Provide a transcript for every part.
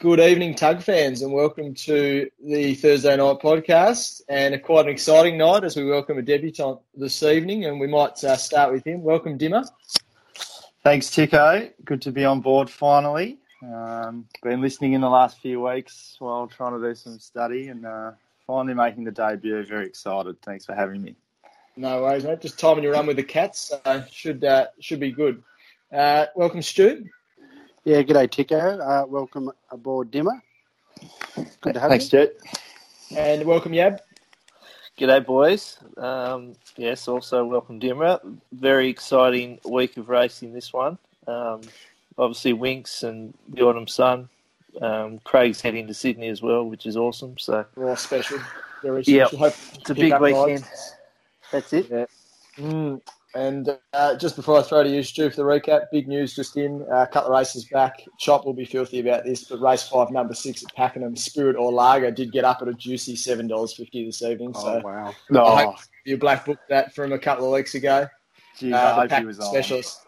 Good evening, Tug fans, and welcome to the Thursday night podcast. And a quite an exciting night as we welcome a debutant this evening, and we might uh, start with him. Welcome, Dimma. Thanks, Ticko. Good to be on board finally. Um, been listening in the last few weeks while trying to do some study, and uh, finally making the debut. Very excited. Thanks for having me. No worries, mate. Just timing your run with the cats, so should uh, should be good. Uh, welcome, Stu. Yeah, g'day, Ticko. Uh, welcome aboard, Dimma. Good to have Thanks, you. Thanks, Jet. And welcome, Yab. G'day, boys. Um, yes, also welcome, Dimma. Very exciting week of racing this one. Um, obviously, Winx and the Autumn Sun. Um, Craig's heading to Sydney as well, which is awesome. So, oh, special. Very special. Yeah, it's a big weekend. That's it. Yeah. Mm. And uh, just before I throw to you, Stu, for the recap, big news just in. Uh, a couple of races back. Chop will be filthy about this, but race five, number six at Pakenham, Spirit or Lager did get up at a juicy $7.50 this evening. So oh, wow. No. I hope you black booked that from a couple of weeks ago. Gee, uh, I hope he was specialist. On.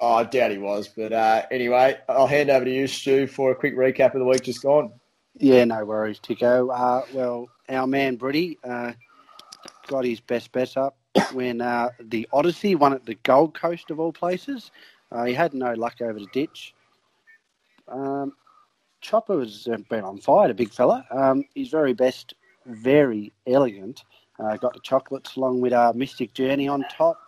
Oh, I doubt he was. But uh, anyway, I'll hand over to you, Stu, for a quick recap of the week just gone. Yeah, no worries, Ticko. Uh, well, our man, Britty, uh, got his best bet up when uh, the Odyssey won at the Gold Coast of all places. Uh, he had no luck over the ditch. Um, Chopper has uh, been on fire, a big fella. Um, his very best, very elegant. Uh, got the chocolates along with uh, Mystic Journey on top.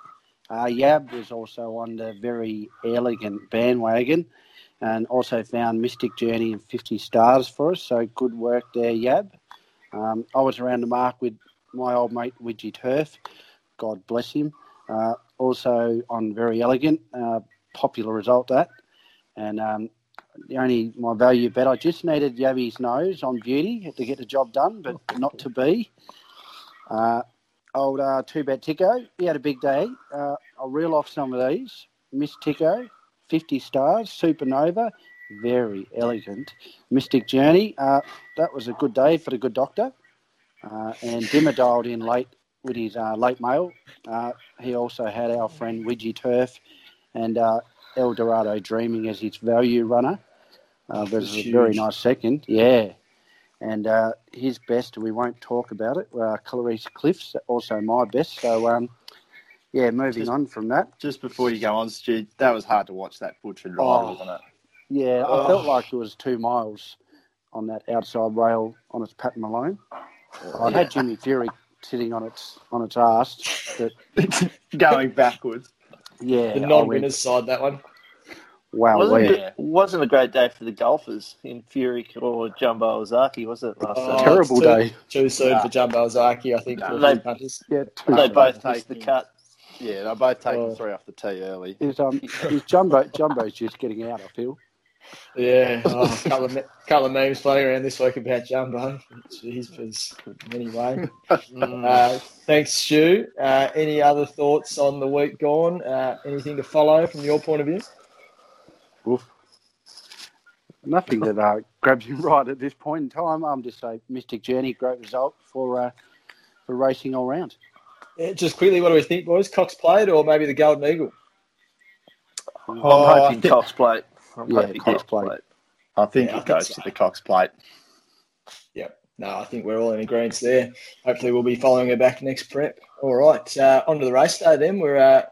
Uh, Yab was also on the very elegant bandwagon and also found Mystic Journey and 50 stars for us. So good work there, Yab. Um, I was around the mark with my old mate Widgie Turf. God bless him. Uh, also on Very Elegant, uh, popular result that. And um, the only my value bet, I just needed Yabby's nose on Beauty to get the job done, but not to be. Uh, old uh, two bet Ticko, he had a big day. Uh, I'll reel off some of these. Miss Ticko, 50 stars. Supernova, very elegant. Mystic Journey, uh, that was a good day for the good doctor. And Dimma dialed in late with his uh, late mail. Uh, he also had our friend Widgie Turf and uh, El Dorado Dreaming as his value runner. Uh, but it's a very nice second, yeah. And uh, his best, we won't talk about it. Uh, Clarice Cliffs, also my best. So, um, yeah, moving just, on from that. Just before you go on, Stu, that was hard to watch that butchered ride, oh, wasn't it? Yeah, oh. I felt like it was two miles on that outside rail on its Pat Malone. I had Jimmy Fury sitting on its on its ass, but going backwards. Yeah, the non-winners side that one. Wow, wasn't, it, wasn't a great day for the golfers in Furyk or Jumbo Ozaki, was it last oh, Terrible too, day. Too soon nah. for Jumbo Ozaki, I think. Nah. They, yeah, they both take the cut. Yeah, they both taking oh. three off the tee early. Is um is Jumbo Jumbo's just getting out? I feel. Yeah, oh, a couple of, couple of memes floating around this week about Jumbo. Jeez, anyway. uh, thanks, Stu. Uh, any other thoughts on the week gone? Uh, anything to follow from your point of view? Oof. Nothing that uh, grabs you right at this point in time. I'm just a Mystic Journey, great result for uh, for racing all round. Yeah, just quickly, what do we think, boys? Cox Plate or maybe the Golden Eagle? I'm oh, hoping Cox Plate. Yeah, Cox plate. plate. I think yeah, it I goes think so. to the Cox plate. Yep. No, I think we're all in agreement there. Hopefully, we'll be following her back next prep. All right, uh, on to the race day then. We're uh,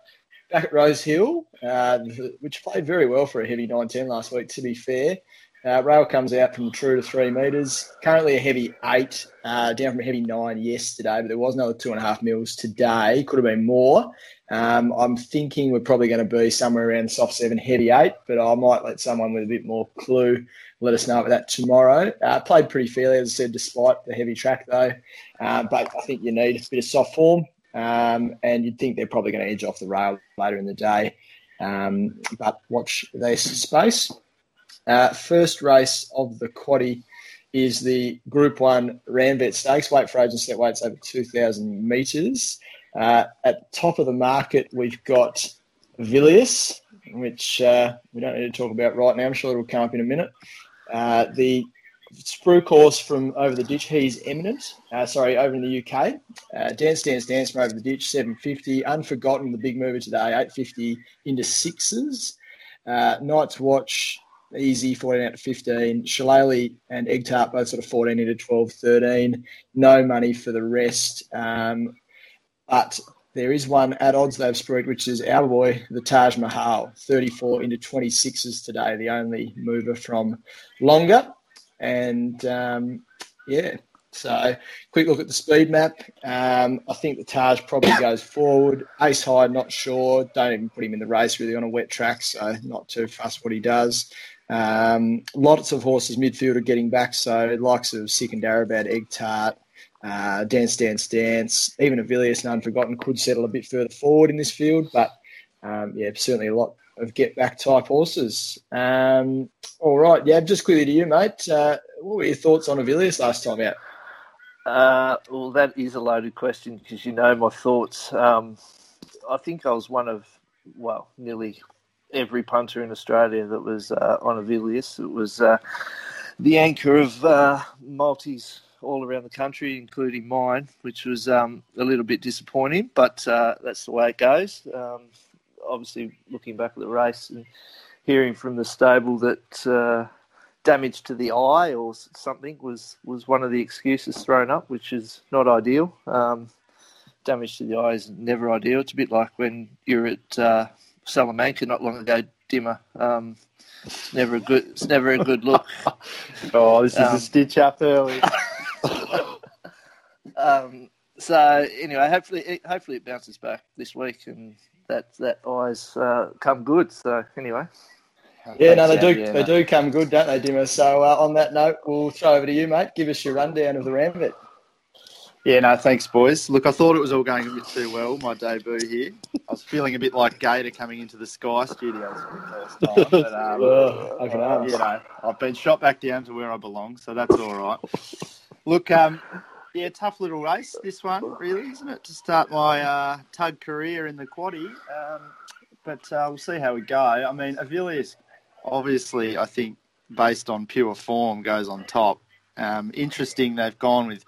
back at Rose Hill, uh, which played very well for a heavy 910 last week, to be fair. Uh, rail comes out from true to three metres. Currently a heavy eight, uh, down from a heavy nine yesterday, but there was another two and a half mils today. Could have been more. Um, I'm thinking we're probably going to be somewhere around soft seven, heavy eight, but I might let someone with a bit more clue let us know about that tomorrow. Uh, played pretty fairly, as I said, despite the heavy track though. Uh, but I think you need a bit of soft form, um, and you'd think they're probably going to edge off the rail later in the day. Um, but watch this space. Uh, first race of the quaddy is the Group 1 Ranvet Stakes, weight for age and set weights over 2,000 metres. Uh, at the top of the market, we've got Avilius, which uh, we don't need to talk about right now. I'm sure it'll come up in a minute. Uh, the Sprue course from over the ditch, he's imminent. Uh, sorry, over in the UK. Uh, dance, dance, dance from over the ditch, 750. Unforgotten, the big mover today, 850 into sixes. Uh, Night's Watch easy, 14 out to 15. Shillelagh and Egg Tart both sort of 14 into 12, 13. No money for the rest. Um, but there is one at odds they've spread, which is our boy, the Taj Mahal, 34 into 26s today, the only mover from longer. And um, yeah, so quick look at the speed map. Um, I think the Taj probably goes forward. Ace High, not sure. Don't even put him in the race really on a wet track, so not too fussed what he does. Um, lots of horses midfield are getting back, so likes of Sikandarabad, Egg Tart, uh, Dance Dance Dance, even Avilius and Unforgotten could settle a bit further forward in this field, but um, yeah, certainly a lot of get back type horses. Um, all right, yeah, just quickly to you, mate. Uh, what were your thoughts on Avilius last time out? Uh, well, that is a loaded question because you know my thoughts. Um, I think I was one of, well, nearly every punter in Australia that was uh, on Avilius. It was uh, the anchor of uh, multis all around the country, including mine, which was um, a little bit disappointing, but uh, that's the way it goes. Um, obviously, looking back at the race and hearing from the stable that uh, damage to the eye or something was, was one of the excuses thrown up, which is not ideal. Um, damage to the eye is never ideal. It's a bit like when you're at uh, Salamanca not long ago, Dimma. Um, it's never a good. It's never a good look. oh, this is um, a stitch up early. um, so anyway, hopefully, hopefully it bounces back this week, and that that eyes uh, come good. So anyway. Yeah, no, they do. Yeah, they no. do come good, don't they, Dimma? So uh, on that note, we'll throw over to you, mate. Give us your rundown of the Ranvet. Yeah, no, thanks, boys. Look, I thought it was all going a bit too well, my debut here. I was feeling a bit like Gator coming into the Sky Studios for the first time. But, um, you know, I've been shot back down to where I belong, so that's all right. Look, um, yeah, tough little race, this one, really, isn't it, to start my uh, tug career in the quaddy. Um, but uh, we'll see how we go. I mean, Avilius, obviously, I think, based on pure form, goes on top. Um, interesting, they've gone with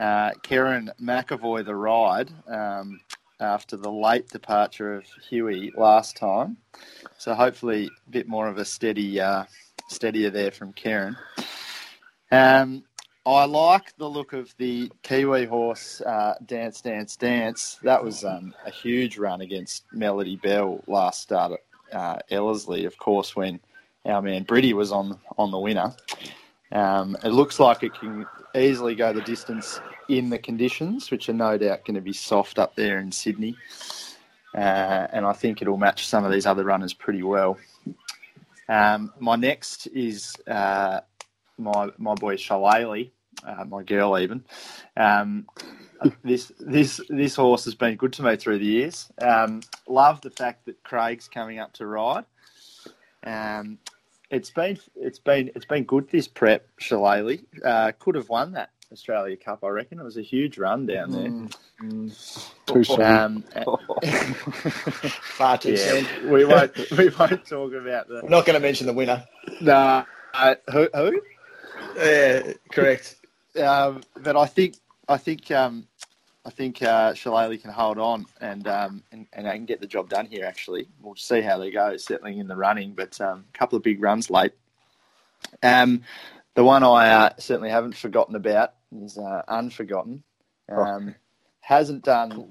uh, Kerrin McEvoy the ride um, after the late departure of Huey last time. So hopefully a bit more of a steady, uh, steadier there from Kerrin. Um, I like the look of the Kiwi horse uh, Dance Dance Dance. That was um, a huge run against Melody Bell last start at uh, Ellerslie, of course, when our man Britty was on on the winner. Um, it looks like it can easily go the distance in the conditions, which are no doubt going to be soft up there in Sydney. Uh, and I think it'll match some of these other runners pretty well. Um, my next is uh, my my boy Shillelagh, uh, my girl even. Um, this this this horse has been good to me through the years. Um, love the fact that Craig's coming up to ride. Um, it's been it's been it's been good this prep. Shillelagh uh, could have won that Australia Cup. I reckon it was a huge run down there. Mm, mm. Too soon. Um, Far too yeah, soon. We won't we won't talk about that. We're not going to mention the winner. Nah. Uh, who? who? Yeah, correct. Um, but I think I think um, I think uh, Shillelagh can hold on and, um, and and I can get the job done here. Actually, we'll see how they go settling in the running. But um, a couple of big runs late. Um, the one I uh, certainly haven't forgotten about is uh, Unforgotten. Oh. Um, hasn't done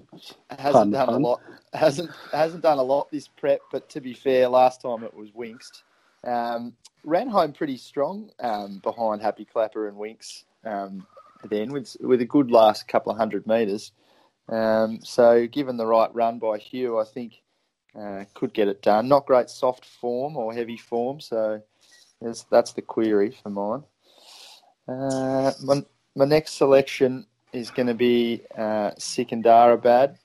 hasn't fun, done fun. a lot hasn't hasn't done a lot this prep. But to be fair, last time it was Winxed. Um, ran home pretty strong um, behind Happy Clapper and Winx. um, then with with a good last couple of hundred metres. Um, so given the right run by Hugh, I think uh, could get it done. Not great soft form or heavy form, so that's the query for mine. Uh, my, my next selection is going to be uh, Sikandarabad.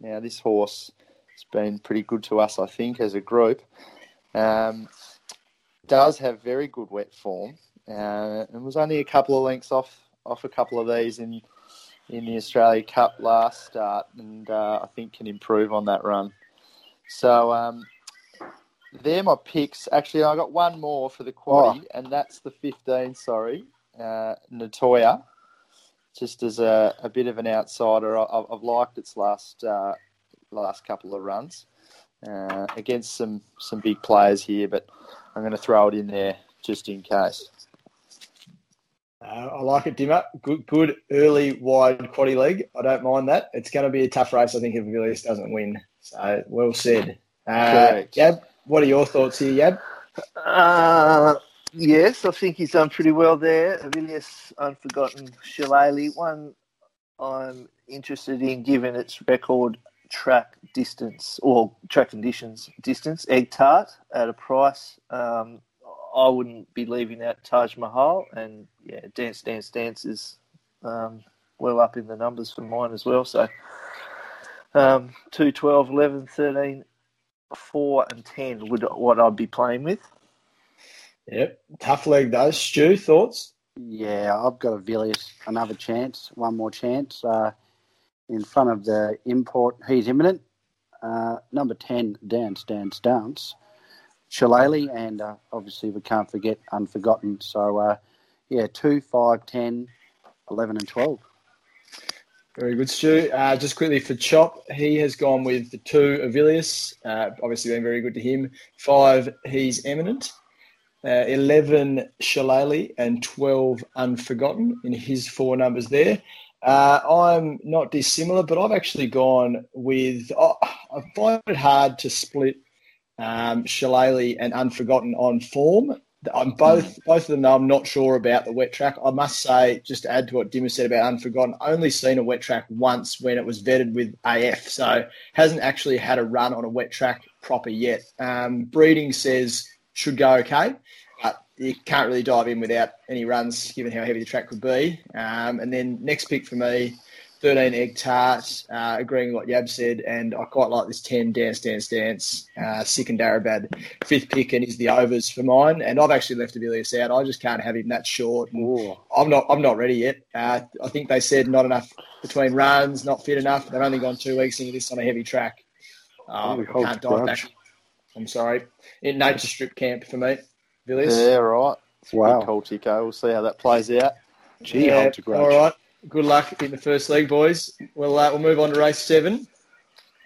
Now, this horse has been pretty good to us, I think, as a group. Um, does have very good wet form uh, and was only a couple of lengths off off a couple of these in in the Australia Cup last start, and uh, I think can improve on that run. So um, they're my picks. Actually, I got one more for the quaddy, oh. and that's the 15. Sorry, uh, Natoya. Just as a, a bit of an outsider, I, have liked its last uh, last couple of runs uh, against some some big players here, but I'm going to throw it in there just in case. Uh, I like it, Dimma. Good, good early wide quaddy leg. I don't mind that. It's going to be a tough race, I think, if Avilius doesn't win. So, well said. Uh, Yab, what are your thoughts here, Yab? Uh, yes, I think he's done pretty well there. Avilius Unforgotten Shillelagh. One I'm interested in, given its record track distance or track conditions distance, egg tart at a price. Um, I wouldn't be leaving out Taj Mahal, and yeah, Dance Dance Dance is um, well up in the numbers for mine as well. So um, 2, 12, 11, 13, 4, and 10 would what I'd be playing with. Yep, tough leg though. Stu, thoughts? Yeah, I've got a Villiers, another chance, one more chance. Uh, in front of the import, he's imminent. Uh, number 10, Dance, Dance, Dance. Shillelagh, and uh, obviously we can't forget Unforgotten. So, uh, yeah, 2, 5, 10, 11, and 12. Very good, Stu. Uh, just quickly for Chop, he has gone with the two Avilius, uh, obviously been very good to him. Five, he's imminent. Uh, 11 Shillelagh and 12 Unforgotten in his four numbers there. Uh, I'm not dissimilar, but I've actually gone with. Oh, I find it hard to split um, Shillelagh and Unforgotten on form. I'm both both of them. Though I'm not sure about the wet track. I must say, just to add to what Dimma said about Unforgotten, only seen a wet track once when it was vetted with AF, so hasn't actually had a run on a wet track proper yet. Um, breeding says should go okay, but you can't really dive in without any runs, given how heavy the track could be. Um, and then next pick for me, 13 egg tart, uh, agreeing with what Yab said, and I quite like this 10 dance, dance, dance, uh, Sikandarabad. Fifth pick and is the overs for mine, and I've actually left Avilius out. I just can't have him that short. I'm not, I'm not ready yet. Uh, I think they said not enough between runs, not fit enough. They've only gone two weeks into this on a heavy track. Um, I can't dive back. I'm sorry. In nature strip camp for me, Avilius. Yeah, right. Wow. Cool, Ticko. We'll see how that plays out. Gee, Yeah, holds a grudge. all right. Good luck in the first leg, boys. We'll uh, we'll move on to race seven.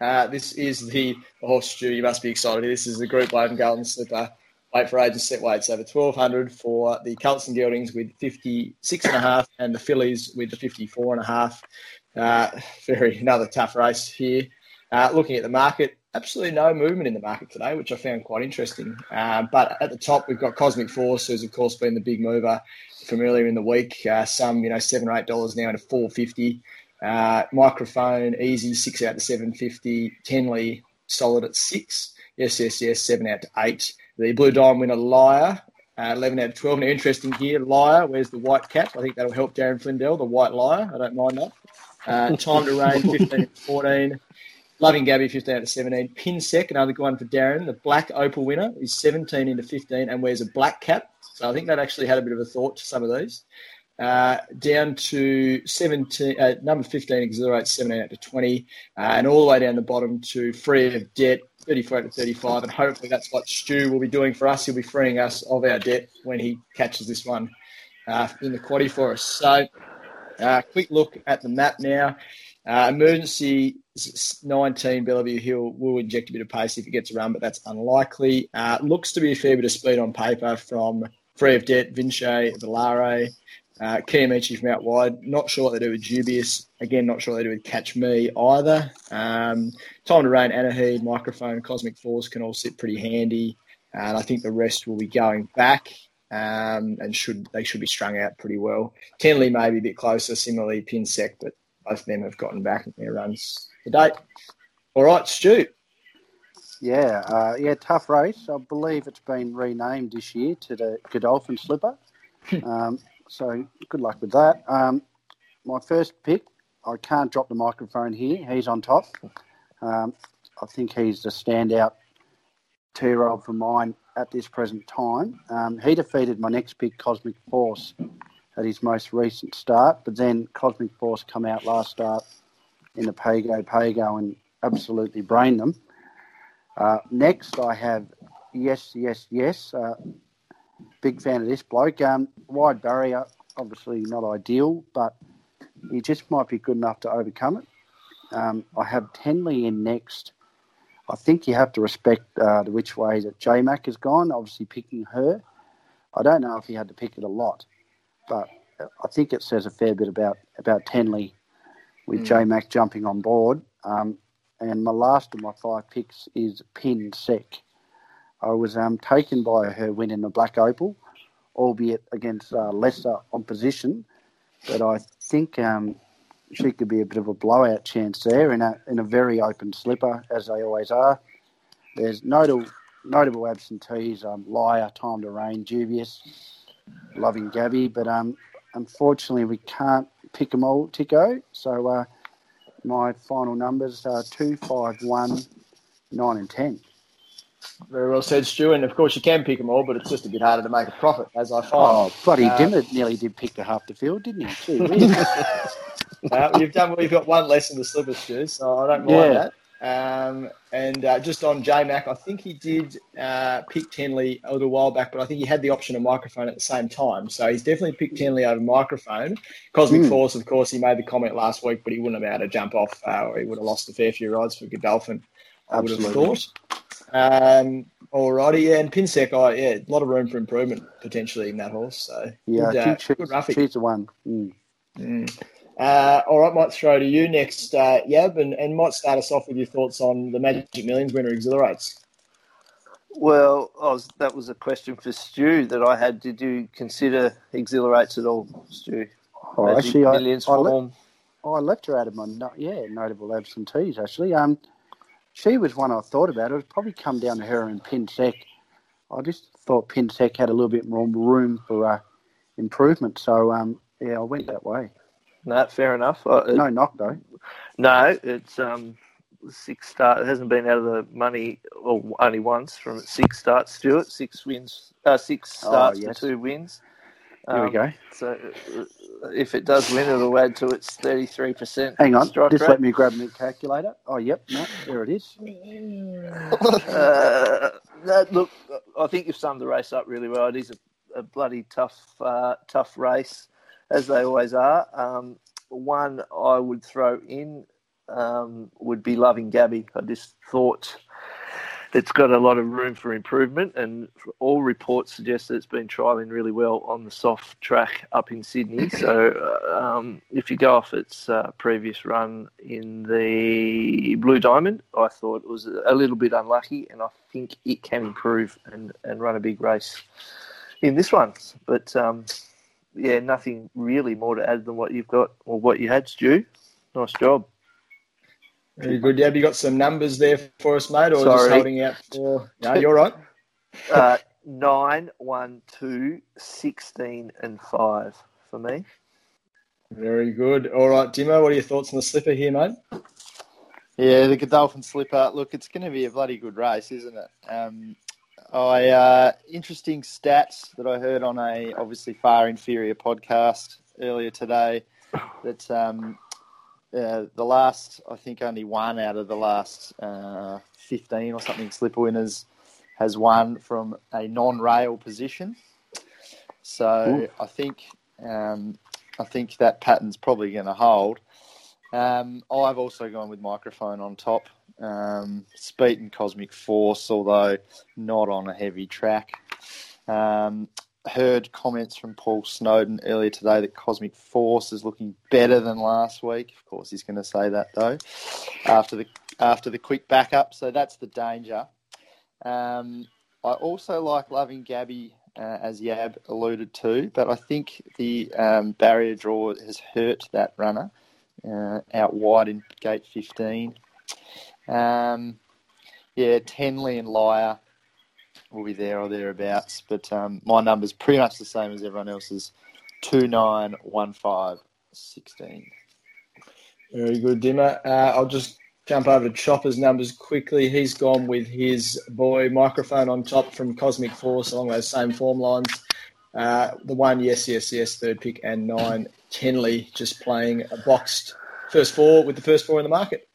Uh, this is the, horse stew. You must be excited. This is the Group One Golden Slipper. Wait for ages, set weights over 1200 for the Colts and Geldings with 56 and a half and the fillies with the 54 and a half. Uh, very another tough race here. Uh, looking at the market, absolutely no movement in the market today, which I found quite interesting. Uh, but at the top, we've got Cosmic Force, who's of course been the big mover from earlier in the week. Uh, some, you know, seven or eight dollars now into four fifty. Uh, microphone easy six out to seven fifty. Tenley solid at six. Yes, yes, yes. Seven out to eight. The Blue Diamond winner Liar. Uh, 11 out of 12. Now, interesting here, Liar, where's the white cap? I think that'll help Darren Flindell, the white liar. I don't mind that. Uh, time to reign, 15 to 14. Loving Gabby, 15 out of 17. Pin Sec, another good one for Darren. The black opal winner is 17 into 15 and wears a black cap. So I think that actually had a bit of a thought to some of these. Uh, down to 17, uh, number 15, Exhilarate, 17 out to 20. Uh, and all the way down the bottom to Free of Debt, 34 out to 35. And hopefully that's what Stu will be doing for us. He'll be freeing us of our debt when he catches this one uh, in the quaddy for us. So, uh, quick look at the map now. Uh, emergency 19 Bellevue Hill will inject a bit of pace if it gets a run, but that's unlikely. Uh, looks to be a fair bit of speed on paper from Free of Debt, Vinci, Valare, uh, from out wide. Not sure what they do with Dubious. Again, not sure what they do with Catch Me either. Um, Time to Reign, Anaheed, Microphone, Cosmic Force can all sit pretty handy. And I think the rest will be going back um, and should they should be strung out pretty well. Tenley may be a bit closer, similarly Pinsec, but both of them have gotten back in their runs to date. All right, Stu. Yeah, uh, yeah, tough race. I believe it's been renamed this year to the Godolphin Slipper. um, so good luck with that. Um, my first pick, I can't drop the microphone here. He's on top. Um, I think he's the standout two-year-old for mine at this present time. Um, he defeated my next pick, Cosmic Force, at his most recent start, but then Cosmic Force come out last start in the Pago Pago and absolutely brain them. Uh, next, I have Yes, Yes, Yes. Uh, big fan of this bloke. Um, wide barrier, obviously not ideal, but he just might be good enough to overcome it. Um, I have Tenley in next. I think you have to respect uh, the which way that J Mac has gone. Obviously, picking her. I don't know if he had to pick it a lot, but I think it says a fair bit about about Tenley with mm. J Mac jumping on board. Um, and my last of my five picks is Pin Sec. I was um, taken by her win in the Black Opal, albeit against uh, lesser opposition, but I think um, she could be a bit of a blowout chance there in a in a very open slipper, as they always are. There's notable notable absentees: um, Liar, Time to Reign, Dubious, Loving Gabby, but um, unfortunately we can't pick them all, Ticko. So uh, my final numbers are two, five, one, nine, and ten. Very well said, Stu. And of course, you can pick them all, but it's just a bit harder to make a profit, as I find. Oh, bloody uh, Dimma nearly did pick the half the field, didn't he? Gee, uh, you've done. We've got one less in the slippers, Stu, so I don't mind yeah. that. Um, and uh, just on J Mac, I think he did uh, pick Tenley a little while back, but I think he had the option of microphone at the same time. So he's definitely picked Tenley over microphone. Cosmic mm. Force, of course, he made the comment last week, but he wouldn't have been able to jump off, uh, or he would have lost a fair few rides for Godolphin. I would have thought. Um, alrighty, yeah, and Pinsec, oh, yeah, a lot of room for improvement potentially in that horse. So yeah, good, uh, good she's the one. Mm. Mm. Uh, all right, might throw to you next, uh, Yab, and, and might start us off with your thoughts on the Magic Millions winner exhilarates. Well, was, that was a question for Stu that I had. Did you consider exhilarates at all, Stu? Oh, Magic actually, Millions I, I, form. oh, I left her out of my yeah notable absentees. Actually, um, she was one I thought about. It would probably come down to her and Pinsec. I just thought Pinsec had a little bit more room for uh, improvement. So um, yeah, I went that way. No, fair enough. Uh, no knock though. No, it's um, six start. It hasn't been out of the money or only once from six starts. Stuart, six wins, uh, six oh, starts oh, yes. two wins. Here um, we go. So uh, if it does win, it'll add to its thirty-three percent. Hang on, just rate. let me grab my calculator. Oh, yep, no, there it is. uh, that, look, I think you've summed the race up really well. It is a, a bloody tough, uh, tough race as they always are. Um, one I would throw in um, would be Loving Gabby. I just thought it's got a lot of room for improvement, and all reports suggest that it's been trialling really well on the soft track up in Sydney. So, uh, um, if you go off its uh, previous run in the Blue Diamond, I thought it was a little bit unlucky, and I think it can improve and, and run a big race in this one. But um, yeah, nothing really more to add than what you've got or what you had, Stu. Nice job. Very good. Have you got some numbers there for us, mate, or Sorry. just holding out for? No, you're right. uh, 9, 1, 2, 16, and 5 for me. Very good. All right, Dimo, what are your thoughts on the slipper here, mate? Yeah, the Godolphin slipper. Look, it's going to be a bloody good race, isn't it? Um, I uh, interesting stats that I heard on a obviously far inferior podcast earlier today that um, uh, the last I think only one out of the last uh, fifteen or something slipper winners has won from a non-rail position. So Ooh. I think um, I think that pattern's probably going to hold. Um, I've also gone with microphone on top. Um, Speed and Cosmic Force, although not on a heavy track. Um, heard comments from Paul Snowden earlier today that Cosmic Force is looking better than last week. Of course, he's going to say that though after the after the quick backup. So that's the danger. Um, I also like loving Gabby, uh, as Yab alluded to, but I think the um, barrier draw has hurt that runner uh, out wide in gate 15. Um, yeah, Tenley and Liar will be there or thereabouts, but um, my number's pretty much the same as everyone else's 2, 9, 1, 5, 16. Very good, Dimma. Uh, I'll just jump over to Chopper's numbers quickly. He's gone with his boy microphone on top from Cosmic Force along those same form lines. Uh, the one, yes, yes, yes, third pick, and nine, Tenley just playing a boxed first four with the first four in the market.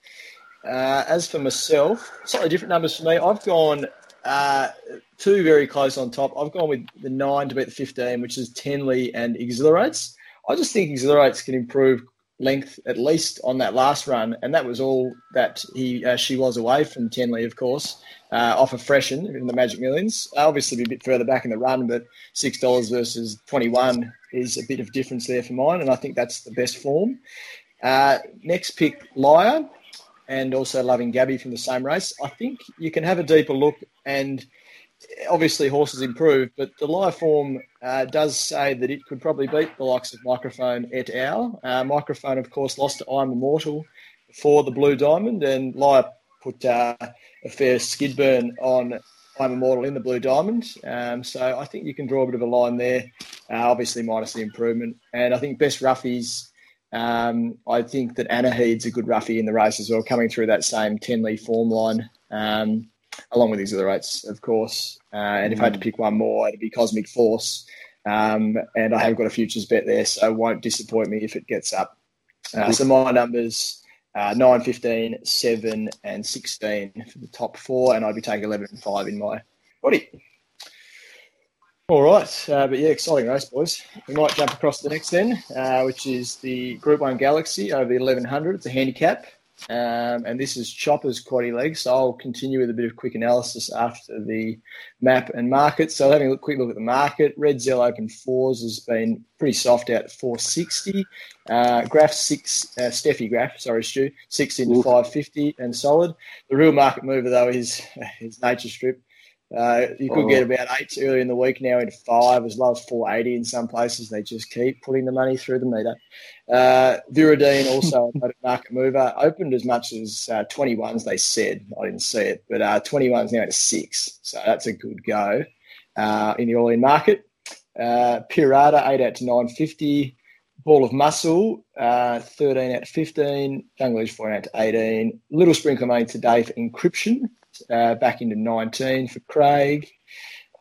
Uh, as for myself, slightly different numbers for me. I've gone uh, two very close on top. I've gone with the nine to beat the 15, which is Tenley and Exhilarates. I just think Exhilarates can improve length at least on that last run, and that was all that he uh, she was away from Tenley, of course, uh, off of Freshen in the Magic Millions. Obviously, be a bit further back in the run, but six dollars versus twenty one is a bit of difference there for mine, and I think that's the best form. Uh, next pick, Liar, and also Loving Gabby from the same race. I think you can have a deeper look and obviously horses improve, but the live form uh, does say that it could probably beat the likes of Microphone et al. Uh, Microphone, of course, lost to I'm Immortal for the Blue Diamond, and Liar put uh, a fair skid burn on I'm Immortal in the Blue Diamond. Um, so I think you can draw a bit of a line there, uh, obviously minus the improvement. And I think best roughies. Um, I think that Anaheed's a good roughie in the race as well, coming through that same Tenley form line. Um, along with these other rates, of course. Uh, and if I had to pick one more, it'd be Cosmic Force. Um, and I have got a futures bet there, so it won't disappoint me if it gets up. Uh, so my numbers uh, 9, 15, 7, and 16 for the top four, and I'd be taking 11 and 5 in my body. All right, uh, but yeah, exciting race, boys. We might jump across to the next then, uh, which is the Group 1 Galaxy over the 1100. It's a handicap. Um, and this is Chopper's quaddy leg. So I'll continue with a bit of quick analysis after the map and market. So having a quick look at the market, Redzel Open Fours has been pretty soft out at 460. Uh, graph six, uh, Steffi graph, sorry, Stu, six into 550 and solid. The real market mover though is is Nature Strip. Uh, you could oh. get about eight early in the week now into five, as low as 480 in some places. They just keep putting the money through the meter. Uh, Viridine also a market mover, opened as much as uh, 21s, they said. I didn't see it, but uh, 21s now to six. So that's a good go uh, in the all in market. Uh, Pierata, 8 out to 950. Ball of Muscle, uh, 13 out to 15. Jungle Edge, 4 out to 18. Little Sprinkler Money today for Encryption, uh, back into 19 for Craig.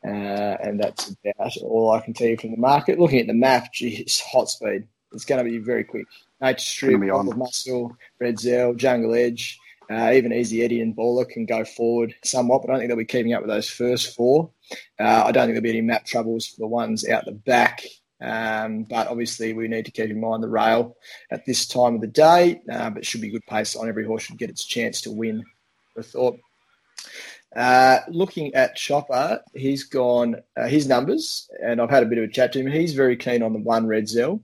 Uh, and that's about all I can tell you from the market. Looking at the map, geez, hot speed. It's going to be very quick. Nature Strip, Muscle, Redzel, Jungle Edge, uh, even Easy Eddie and Baller can go forward somewhat, but I don't think they'll be keeping up with those first four. Uh, I don't think there'll be any map troubles for the ones out the back. Um, but obviously, we need to keep in mind the rail at this time of the day. Uh, but it should be good pace on every horse should get its chance to win. I thought uh, looking at Chopper, he's gone uh, his numbers, and I've had a bit of a chat to him. He's very keen on the one Redzel.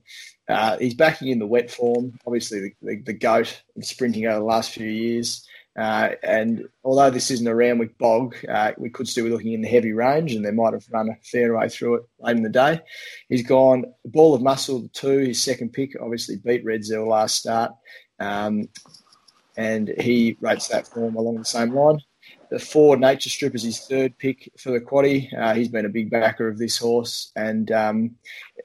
Uh, he's backing in the wet form, obviously the, the, the goat sprinting over the last few years. Uh, and although this isn't a Randwick bog, uh, we could still be looking in the heavy range, and they might have run a fair way through it late in the day. He's gone ball of muscle two, his second pick, obviously beat Redzel last start, um, and he rates that form along the same line. The Ford Nature Strip is his third pick for the quaddy. Uh, he's been a big backer of this horse, and um,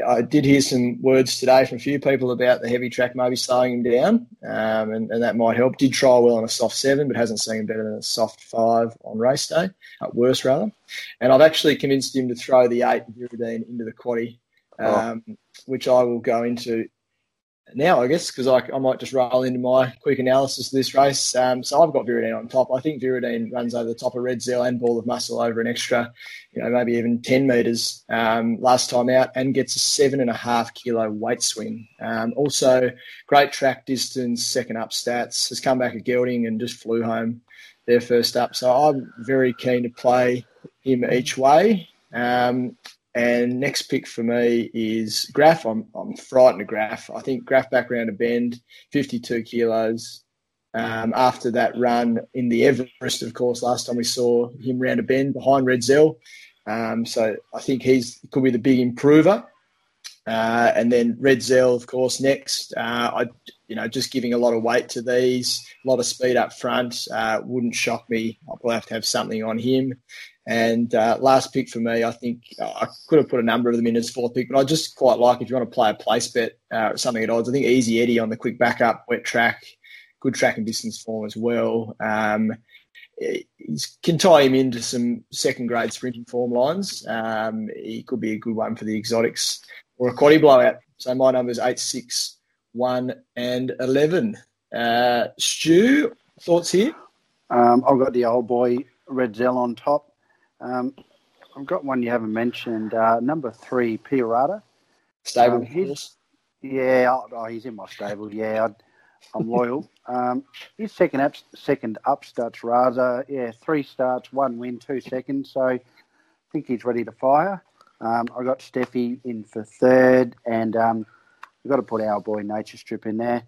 I did hear some words today from a few people about the heavy track maybe slowing him down, um, and, and, that might help. Did try well on a soft seven, but hasn't seen him better than a soft five on race day, uh, worse rather. And I've actually convinced him to throw the eight Viridine into the quaddy, oh. um, oh. which I will go into now, I guess, because I, I, might just roll into my quick analysis of this race. Um, so I've got Viridine on top. I think Viridine runs over the top of Redzel and Ball of Muscle over an extra, you know, maybe even 10 metres um, last time out and gets a seven and a half kilo weight swing. Um, also, great track distance, second up stats, has come back at Gelding and just flew home their first up. So I'm very keen to play him each way. Um, and next pick for me is Graph. I'm, I'm frightened of Graph. I think Graph back around a bend, 52 kilos. Um, after that run in the Everest, of course, last time we saw him round a bend behind Redzel. Um, so I think he's could be the big improver. Uh, and then Redzel, of course, next. Uh, I, you know, just giving a lot of weight to these, a lot of speed up front uh, wouldn't shock me. I'll have to have something on him. And uh, last pick for me, I think uh, I could have put a number of them in as fourth pick, but I just quite like if you want to play a place bet uh, something at odds. I think Easy Eddie on the quick backup, wet track, good track and distance form as well. Um, can tie him into some second grade sprinting form lines. Um, he could be a good one for the exotics or a quaddy blowout. So my number is eight, six, one, and eleven. Uh, Stu, thoughts here? Um, I've got the old boy Redzel on top. Um, I've got one you haven't mentioned. Uh, number three, Pierata. Stable um, he's, Yeah, oh, he's in my stable. Yeah, I, am loyal. um, his second up, second up starts Raza. Yeah, three starts, one win, two seconds. So I think he's ready to fire. Um, I got Steffi in for third, and um, we've got to put our boy Nature Strip in there.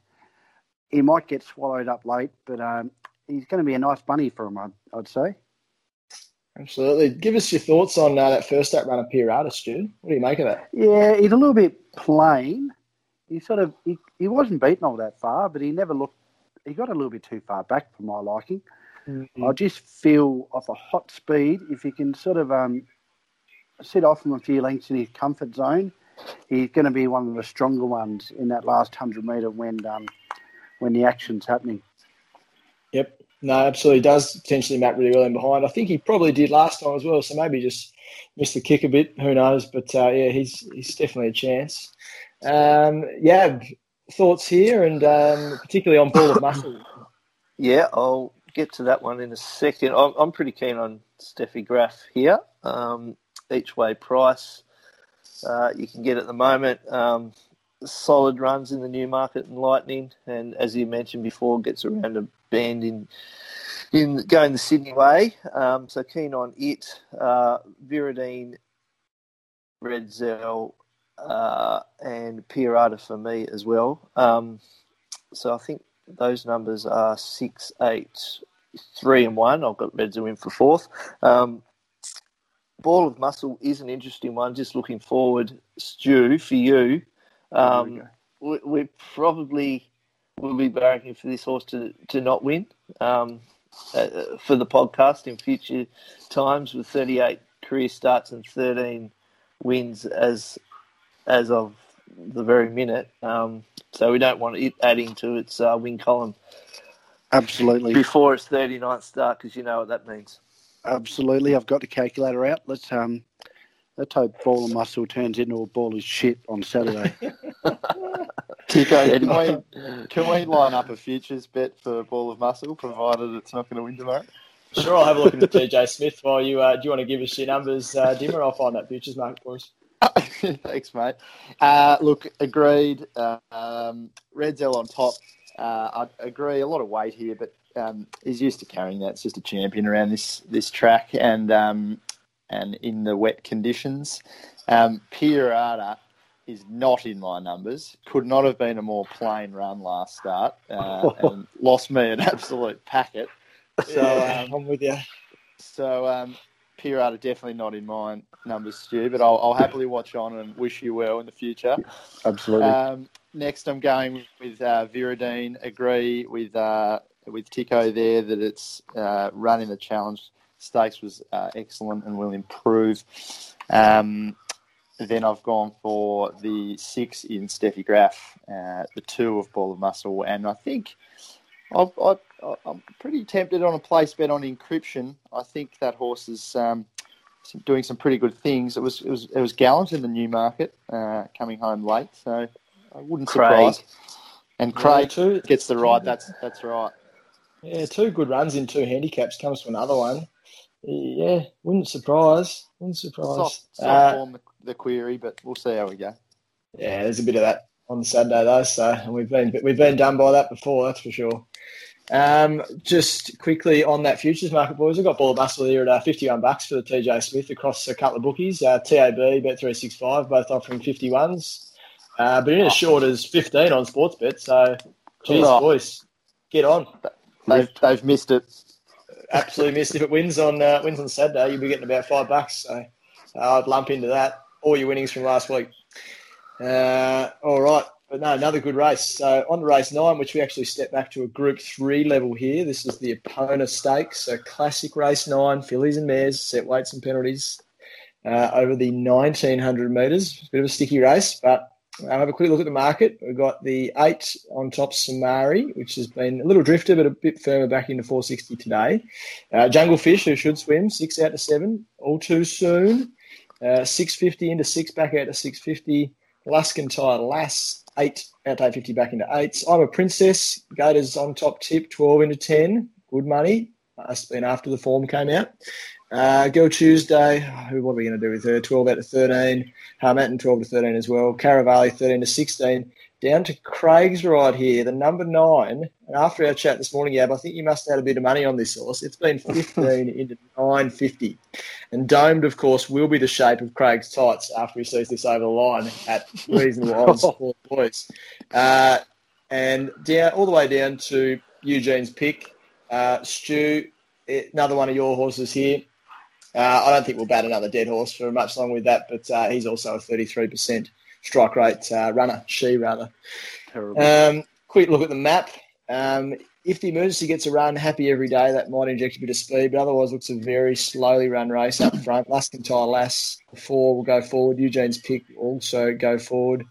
He might get swallowed up late, but um, he's going to be a nice bunny for him, I'd, I'd say. Absolutely. Give us your thoughts on uh, that first up run of Pierata, Stu. What do you make of that? Yeah, he's a little bit plain. He sort of he, he wasn't beaten all that far, but he never looked. He got a little bit too far back for my liking. Mm-hmm. I just feel off a hot speed, if he can sort of um, sit off from a few lengths in his comfort zone, he's going to be one of the stronger ones in that last hundred metre when um, when the action's happening. Yep. No, absolutely does potentially map really well in behind. I think he probably did last time as well, so maybe just missed the kick a bit. Who knows? But uh, yeah, he's he's definitely a chance. Um, yeah, thoughts here, and um, particularly on Ball of Muscle. Yeah, I'll get to that one in a second. I'm, I'm pretty keen on Steffi Graf here. Um, each way price uh, you can get at the moment. Um, solid runs in the Newmarket and Lightning, and as you mentioned before, gets around a bend in in going the Sydney way. Um, so keen on it. Uh, Viridine, Redzel, uh, and Pierata for me as well. Um, so I think those numbers are six, eight, three, and one. I've got Redzel in for fourth. Um, Ball of Muscle is an interesting one. Just looking forward, Stu, for you. Um, we, we, probably will be barracking for this horse to, to not win um, uh, for the podcast in future times with 38 career starts and 13 wins as as of the very minute. Um, so we don't want it adding to its uh, win column. Absolutely. Before its 39th start, because you know what that means. Absolutely. I've got the calculator out. Let's um, Let's hope ball of muscle turns into a ball of shit on Saturday. Ticko, can we, can we line up a futures bet for ball of muscle, provided it's not going to win tomorrow? Sure, I'll have a look at the TJ Smith while you uh, do you want to give us your numbers, uh, Dimma? I'll find that futures market for us. Thanks, mate. Uh, look, agreed. Uh, um, Redzel on top. Uh, I agree. A lot of weight here, but um, he's used to carrying that. It's just a champion around this this track, and um, and in the wet conditions. Um, Pierata is not in my numbers. Could not have been a more plain run last start uh, and lost me an absolute packet. So yeah, um, I'm with you. So um, Pierata definitely not in my numbers, Stu, but I'll, I'll, happily watch on and wish you well in the future. Absolutely. Um, next, I'm going with uh, Viridine. Agree with uh, with Ticko there that it's uh, running the challenge Stakes was uh, excellent and will improve. Um, then I've gone for the six in Steffi Graf, uh, the two of Ball of Muscle, and I think i am pretty tempted on a place bet on Encryption. I think that horse is um, doing some pretty good things. It was it was it was gallant in the Newmarket, uh, coming home late, so I wouldn't Craig. surprise. And Craig yeah, gets the ride. That's that's right. Yeah, two good runs in two handicaps comes to another one. Yeah, wouldn't surprise. Wouldn't surprise. Soft, soft uh, form the, the, query, but we'll see how we go. Yeah, there's a bit of that on Saturday though, so and we've been we've been done by that before, that's for sure. Um, just quickly on that futures market, boys, I've got Ball here at uh, 51 bucks for the TJ Smith across a couple of bookies. Uh, TAB, Bet365, both offering 51s. Uh, but in as short as 15 on Sportsbet, so geez, oh. boys, get on. They've, they've missed it absolutely missed. If it wins on uh, wins on Saturday, you'll be getting about five bucks. So uh, I'd lump into that. All your winnings from last week. Uh, all right. But no, another good race. So on to race nine, which we actually step back to a Group Three level here. This is the Epona Stakes, a classic race nine, fillies and mares, set weights and penalties uh, over the 1900 metres. Bit of a sticky race, but I'll have a quick look at the market. We've got the eight on top Samari, which has been a little drifter, but a bit firmer back into 460 today. Uh, Jungle Fish, who should swim, six out to seven, all too soon. Uh, 650 into six, back out to 650. Luskin Tire Lass, eight out to 850, back into eights. I'm a Princess, Gators on top tip, 12 into 10. Good money. Must have been after the form came out. Uh, Girl Tuesday, what are we going to do with her? 12 out of 13. Harmattan 12 to 13 as well. Caravali 13 to 16. Down to Craig's right here, the number nine. And after our chat this morning, Yab, I think you must have had a bit of money on this horse. It's been 15 into 950. And domed, of course, will be the shape of Craig's tights after he sees this over the line at reasonable odds for the boys. Uh, and down all the way down to Eugene's pick. Uh, Stu, eh, another one of your horses here. Uh, I don't think we'll bat another dead horse for much longer with that, but uh, he's also a 33% strike rate uh, runner, she rather. Um, quick look at the map. Um, if the emergency gets a run, happy every day, that might inject a bit of speed, but otherwise looks a very slowly run race up front. Luscantile Lass, four will go forward. Eugene's pick also go forward.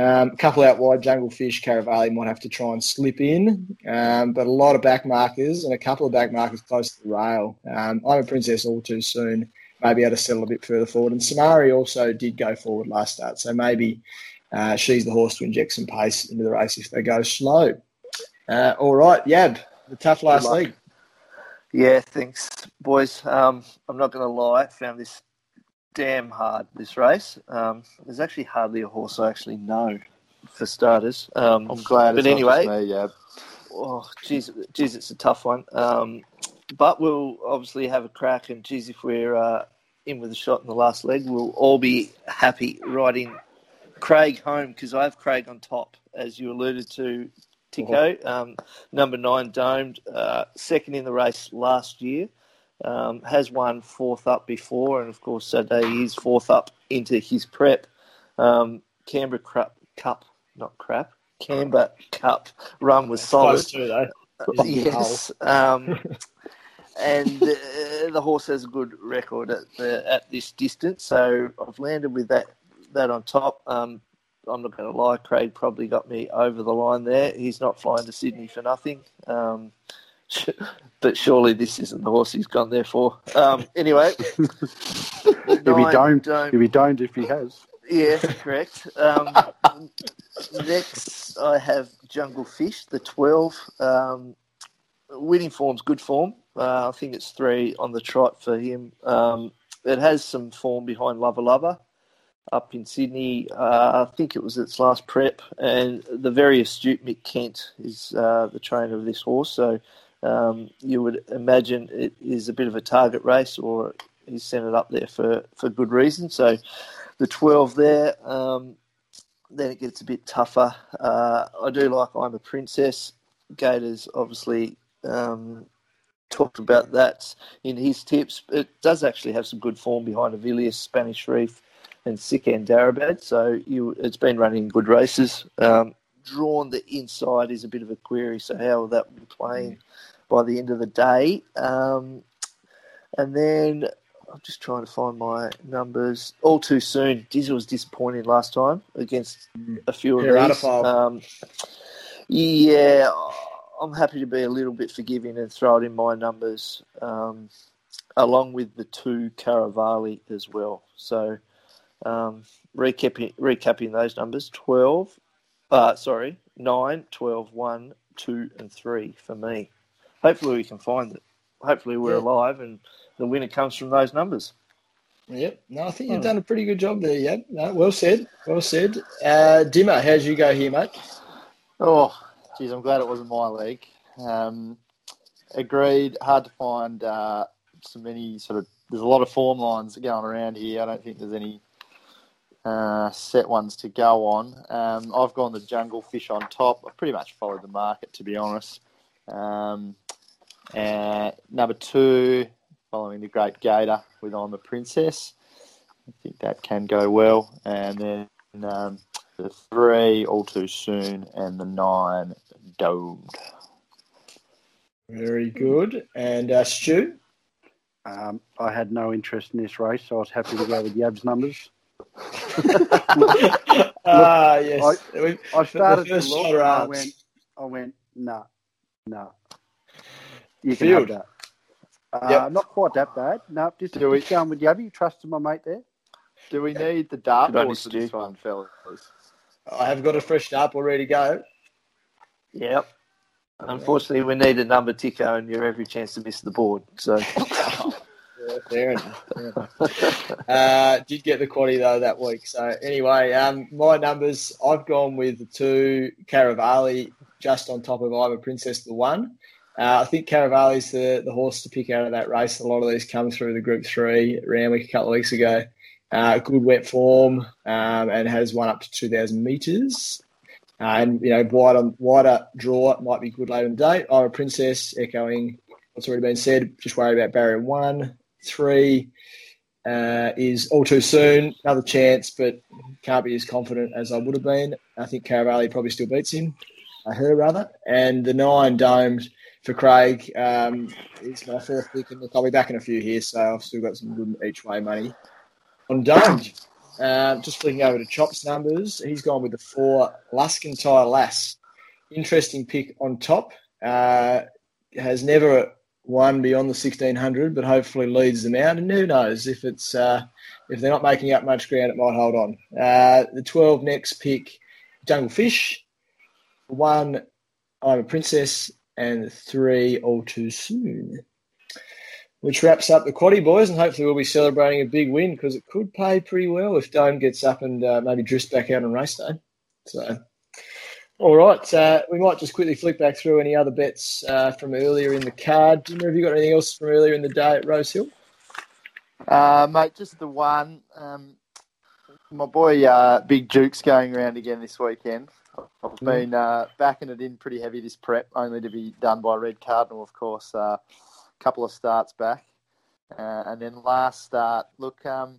Um, a couple out wide, Jungle Fish, Caravali might have to try and slip in, um, but a lot of back markers and a couple of back markers close to the rail. Um, I'm a princess all too soon, maybe able to settle a bit further forward. And Samari also did go forward last start, so maybe uh, she's the horse to inject some pace into the race if they go slow. Uh, all right, Yab, the tough last leg. Yeah, thanks, boys. Um, I'm not going to lie, I found this damn hard this race. Um, there's actually hardly a horse I actually know, for starters. Um, I'm glad. But it's anyway- me, yeah. oh, geez, geez, it's a tough one. Um, but we'll obviously have a crack, and geez, if we're uh, in with a shot in the last leg, we'll all be happy riding Craig home because I have Craig on top, as you alluded to, Ticko. Um, number nine, domed, uh, second in the race last year. Um, has won fourth up before, and of course, he is fourth up into his prep. Um, Canberra crap, Cup, not crap, Canberra Cup run was solid. Close to, though. yes. Um, and uh, the horse has a good record at, the, at this distance, so I've landed with that that on top. Um, I'm not going to lie, Craig probably got me over the line there. He's not flying to Sydney for nothing. Um, but surely this isn't the horse he's gone there for. Um, anyway, He'll be domed. don't- He'll be domed if he has. yeah, correct. Um, next, I have Jungle Fish, the 12. Um, winning form's good form. Uh, I think it's three on the trot for him. Um, it has some form behind Lover Lover up in Sydney. Uh, I think it was its last prep. And the very astute Mick Kent is uh, the trainer of this horse. So um, you would imagine it is a bit of a target race or he's sent it up there for, for good reason. So the 12 there. Um, then it gets a bit tougher. Uh, I do like I'm a Princess. Gators obviously um, talked about that in his tips. It does actually have some good form behind Avilius, Spanish Reef, and Sikandarabad. So you, it's been running good races. Um, drawn the inside is a bit of a query. So how will that be playing by the end of the day? Um, and then I'm just trying to find my numbers. All too soon. Diesel was disappointing last time against a few of these. Um, yeah, I'm happy to be a little bit forgiving and throw it in my numbers, um, along with the two Caravali as well. So, um, recapping, recapping those numbers 12, uh, sorry, 9, 12, 1, 2, and 3 for me. Hopefully, we can find it. Hopefully, we're Yeah. alive and the winner comes from those numbers. Yep. No, I think you've done a pretty good job there, Yab. No, well said. Well said. Uh, Dimma, how'd you go here, mate? Oh, geez, I'm glad it wasn't my league. Um, agreed. Hard to find uh, so many sort of. There's a lot of form lines going around here. I don't think there's any uh, set ones to go on. Um, I've gone the jungle fish on top. I pretty much followed the market, to be honest. Um, and number two, following the Great Gator with I'm a Princess. I think that can go well. And then um, the three, All Too Soon, and the nine, Domed. Very good. And uh, Stu? Um, I had no interest in this race, so I was happy to go with Yab's numbers. Ah, yes. We- I started the to look, and I went, I went, nah, nah. You can Field. have that. Uh, Yep. Not quite that bad. No, just, Do we- just going with Yabby. Trusted my mate there. Do we need the dart Good on you, board for this one, fellas? I have got a fresh up all ready to go. Yep. Unfortunately, we need a number ticker, and you're every chance to miss the board. So, Fair enough. Fair enough. uh, did get the quaddy though that week. So anyway, um, my numbers. I've gone with the two Caravali just on top of I'm a Princess the one. Uh, I think Caravali's the, the horse to pick out of that race. A lot of these come through the Group Three Randwick a couple of weeks ago. Uh, good wet form um, and has one up to 2,000 metres. Uh, and, you know, wider, wider draw might be good later in the day. I'm a Princess, echoing what's already been said. Just worry about barrier one. Three uh, is all too soon. Another chance, but can't be as confident as I would have been. I think Caravali probably still beats him, uh, her rather. And the nine domed for Craig um, is my fourth pick, and look. I'll be back in a few here, so I've still got some good each way money on Domed. Um, just flicking over to Chop's numbers, he's gone with the four Luscantire Lass. Interesting pick on top. Uh, has never won beyond the 1600, but hopefully leads them out. And who knows if it's uh, if they're not making up much ground, it might hold on. Uh, the 12 next pick, Jungle Fish. One, I'm a Princess, and three, All Too Soon which wraps up the quaddy boys, and hopefully we'll be celebrating a big win because it could pay pretty well if Dome gets up and uh, maybe drifts back out on race day. So, all right, uh, we might just quickly flick back through any other bets uh, from earlier in the card. Jimmy, have you got anything else from earlier in the day at Rose Hill? Uh, mate, just the one. Um, my boy uh, Big Duke's going around again this weekend. I've been uh, backing it in pretty heavy this prep, only to be done by Red Cardinal, of course a couple of starts back. Uh, and then last start, look, um,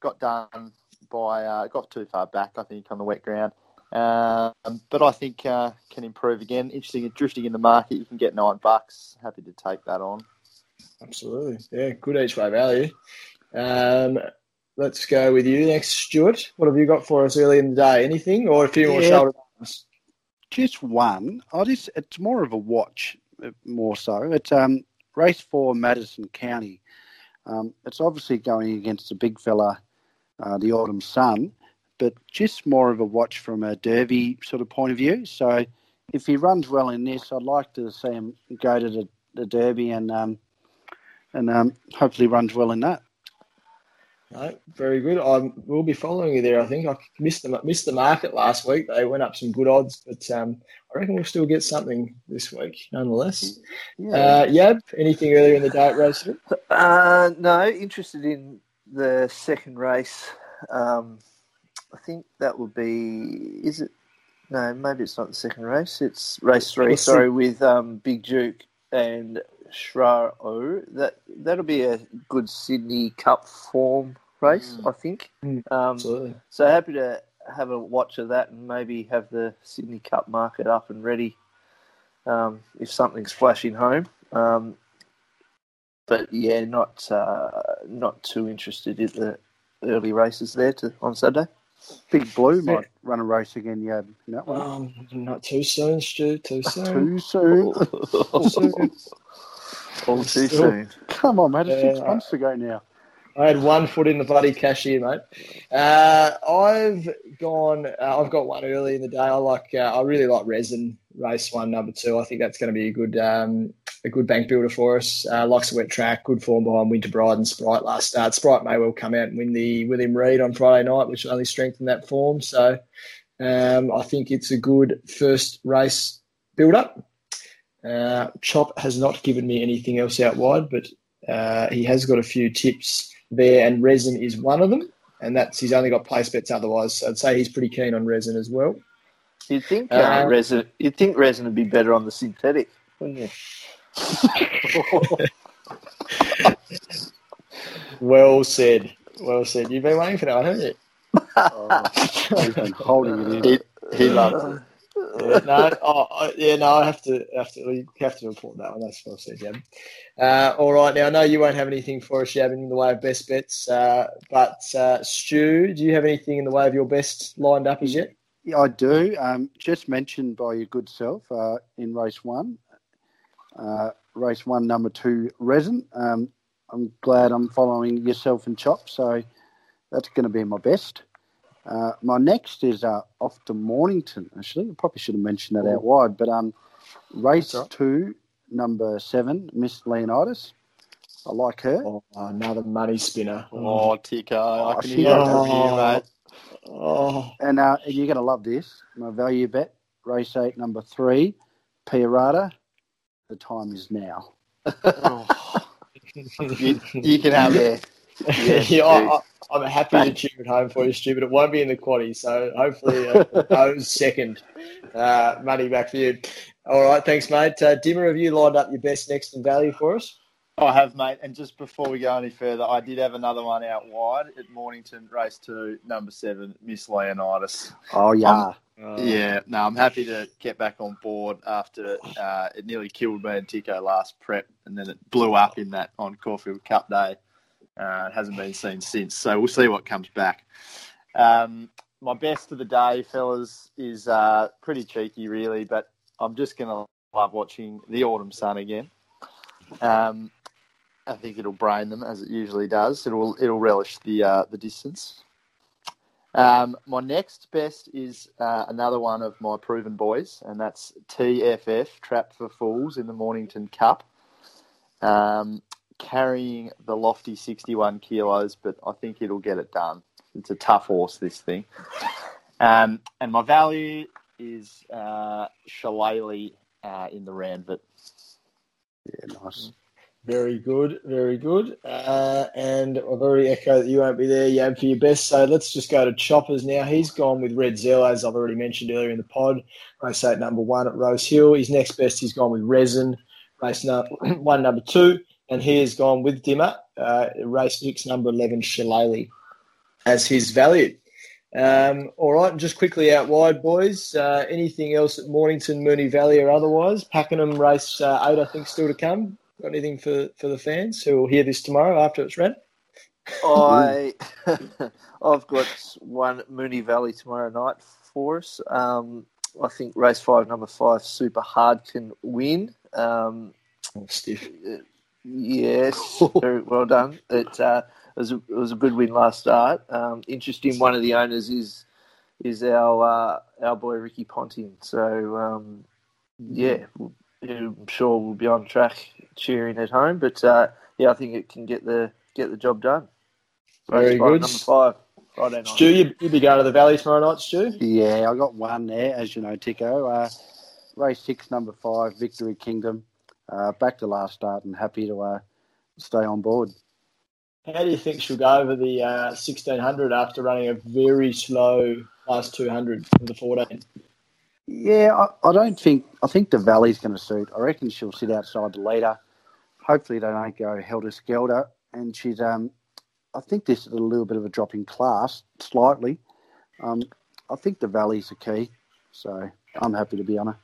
got done by, uh, got too far back, I think, on the wet ground. Um, but I think uh, can improve again. Interesting, drifting in the market, you can get nine bucks. Happy to take that on. Absolutely, yeah, good each way value. Um, let's go with you next, Stuart. What have you got for us early in the day? Anything or a few more yeah, shoulder Just one. I just it's more of a watch, uh, more so. It's um race four, Madison County. Um, it's obviously going against a big fella, uh, the Autumn Sun, but just more of a watch from a Derby sort of point of view. So if he runs well in this, I'd like to see him go to the, the Derby and um, and um, hopefully runs well in that. No, very good. I will be following you there. I think I missed the missed the market last week. They went up some good odds, but um, I reckon we'll still get something this week, nonetheless. Yeah. Uh, Yab, anything earlier in the day at race? Uh, no, interested in the second race. Um, I think that would be. Is it? No, maybe it's not the second race. It's race three. sorry, with um, Big Duke and Shraaoh. That that'll be a good Sydney Cup form race, mm. I think. Mm, um. So happy to have a watch of that and maybe have the Sydney Cup market up and ready um, if something's flashing home. Um, but yeah, not uh, not too interested in the early races there to, on Saturday. Big Blue might run a race again, yeah. That one. Um, not too soon, Stu. Too soon. too soon. too soon. All too soon. Come on, mate. It's six months ago now. I had one foot in the bloody cashier, mate. Uh, I've gone. Uh, I've got one early in the day. I like. Uh, I really like Resin race one, number two. I think that's going to be a good, um, a good bank builder for us. Uh, likes a wet track, good form behind Winter Bride and Sprite last start. Sprite may well come out and win the William Reid on Friday night, which will only strengthen that form. So, um, I think it's a good first race build up. Uh, Chop has not given me anything else out wide, but uh, he has got a few tips there, and Resin is one of them. And that's he's only got place bets otherwise. So I'd say he's pretty keen on Resin as well. You'd think uh, uh, resin. You'd think resin would be better on the synthetic, wouldn't you? well said. Well said. You've been waiting for that, haven't you? oh, he's been holding it in. He, he loves it. Yeah, no, oh, yeah, no, I have to have to we have to report that one. That's well said, Yab. Uh, all right, now I know you won't have anything for us, Yab, in the way of best bets, uh, but uh, Stu, do you have anything in the way of your best lined up as yet? Yeah, I do. Um, just mentioned by your good self uh, in race one, uh, race one, number two, Resin. Um, I'm glad I'm following yourself and Chop, so that's going to be my best. Uh, my next is uh, off to Mornington. Actually, I probably should have mentioned that out wide, but um, race right. two, number seven, Miss Leonidas. I like her. Oh, another money spinner. Oh, Ticko, I Oh, can hear it does. from you, mate. Oh, And uh, you're going to love this. My value bet, race eight, number three, Pierata. The time is now. You, you can have it. yeah, I, I, I'm happy to cheer at home for you, Stu, but it won't be in the quaddy. So hopefully, uh, those second uh, money back for you. All right, thanks, mate. Uh, Dimma, have you lined up your best next in value for us? I have, mate. And just before we go any further, I did have another one out wide at Mornington, race two, number seven, Miss Leonidas. Oh, yeah. Yeah, no, I'm happy to get back on board after uh, it nearly killed me and Ticko last prep, and then it blew up in that on Caulfield Cup day. Uh, it hasn't been seen since, so we'll see what comes back. Um, my best of the day, fellas, is uh, pretty cheeky, really, but I'm just going to love watching the autumn sun again. Um, I think it'll brain them as it usually does. It'll it'll relish the uh, the distance. Um, my next best is uh, another one of my proven boys, and that's TFF Trap for Fools in the Mornington Cup, um, carrying the lofty 61 kilos, but I think it'll get it done. It's a tough horse, this thing. Um, and my value is uh, Shillelagh uh, in the Ranvet. Yeah, nice. Very good, very good. Uh, and I've already echoed that you won't be there, Yab, for your best. So let's just go to Choppers now. He's gone with Redzel, as I've already mentioned earlier in the pod. Race eight, number one at Rose Hill. His next best, he's gone with Resin, race no- one, number two. And he has gone with Dimma, uh, race six, number 11, Shillelagh, as his value. Um, all right, just quickly out wide, boys. Uh, anything else at Mornington, Moonee Valley, or otherwise? Pakenham race uh, eight, I think, still to come. Got anything for, for the fans who will hear this tomorrow after it's ran? I I've got one Moonee Valley tomorrow night for us. Um, I think race five, number five, Super Hard can win. Um, Oh, stiff. yes, very well done. It, uh, it, was a, it was a good win last start. Um, interesting. One of the owners is is our uh, our boy Ricky Ponting. So um, yeah, I'm sure we'll be on track cheering at home. But uh, yeah, I think it can get the get the job done. Very Race good. Number five, Friday night. Stu, you, you'll be going to the Valley tomorrow night, Stu? Yeah, I got one there, as you know, Ticko. Uh, race six, number five, Victory Kingdom. Uh, back to last start and happy to uh, stay on board. How do you think she'll go over the uh, 1600 after running a very slow last 200 of the 14? Yeah, I, I don't think I think the Valley's going to suit. I reckon she'll sit outside the leader. Hopefully, they don't go helter skelter. And she's, um, I think this is a little bit of a drop in class, slightly. Um, I think the Valley's the key, so I'm happy to be on her.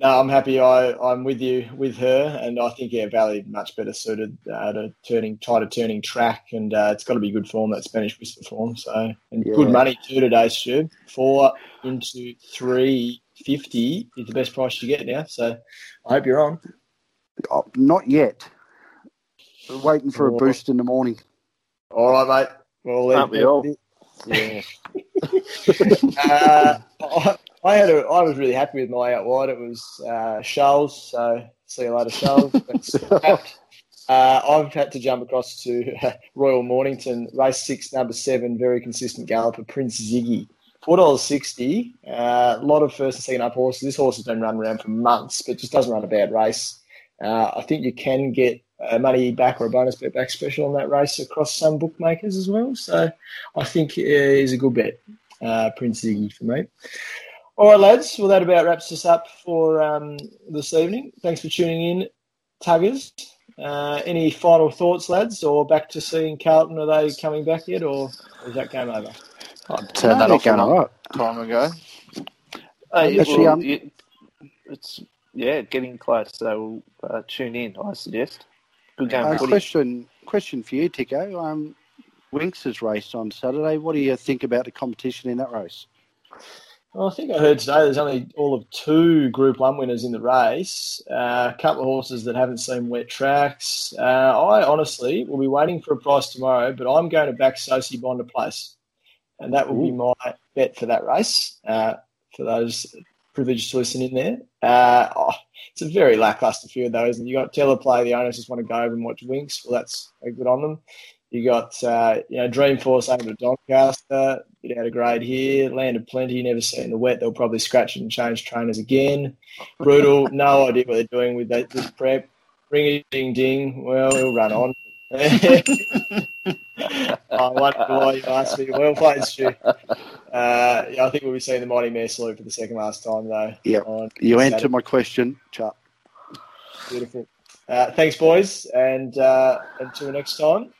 No, I'm happy. I, I'm with you with her, and I think yeah, Valley much better suited uh, to turning tighter turning track, and uh, it's got to be good form that Spanish Whisper form. So and Yeah. good money too today, Stu. Four into three fifty is the best price you get now. So I hope you're on. Oh, not yet. We're waiting for a boost in the morning. All right, mate. Well, Aren't we all? Yeah. uh, I, I had a, I was really happy with my out wide. It was uh, Charles. So see you later, Charles. But, uh, I've had to jump across to Royal Mornington, race six, number seven, very consistent galloper, Prince Ziggy. Four dollars sixty. Uh, a lot of first and second up horses. This horse has been running around for months, but just doesn't run a bad race. Uh, I think you can get a money back or a bonus bet back special on that race across some bookmakers as well. So I think uh, is a good bet, uh, Prince Ziggy for me. All right, lads. Well, that about wraps us up for um, this evening. Thanks for tuning in, Tuggers. Uh, any final thoughts, lads, or back to seeing Carlton? Are they coming back yet, or is that game over? I'd turn No, that off a they're long all right. time ago. Hey, Actually, well, um, it- it's yeah, getting close. So we'll uh, tune in. I suggest. Good game. Uh, question question for you, Ticko. Um, Winx' raced on Saturday. What do you think about the competition in that race? Well, I think I heard today there's only all of two Group One winners in the race. Uh, a couple of horses that haven't seen wet tracks. Uh, I honestly will be waiting for a price tomorrow, but I'm going to back Sosie Bond to place, and that will be my bet for that race. Uh, for those privileged to listen in there, uh, oh, it's a very lackluster field though, isn't it? You got Teleplay, the owners just want to go over and watch Winx. Well, that's good on them. You got uh, you know Dreamforce over to Doncaster, bit out of grade here. Land of Plenty, never seen the wet. They'll probably scratch it and change trainers again. Brutal, no idea what they're doing with that, this prep. Ring a ding ding. Well, he'll run on. I wonder why you asked me. Well played, Stu. Uh, yeah, I think we'll be seeing the Mighty Mare salute for the second last time, though. Yep. on You Saturday. answered my question, Chuck. Beautiful. Uh, thanks, boys, and uh, until next time.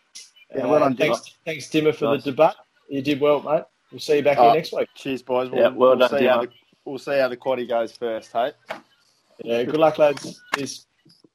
Yeah, well Uh, done, thanks, thanks, Dimma, for Nice. the debate. You did well, mate. We'll see you back Oh. here next week. Cheers, boys. Yeah, well done, see how Dimma. the, we'll see how the quaddy goes first, hey? Yeah, good luck, lads. Cheers.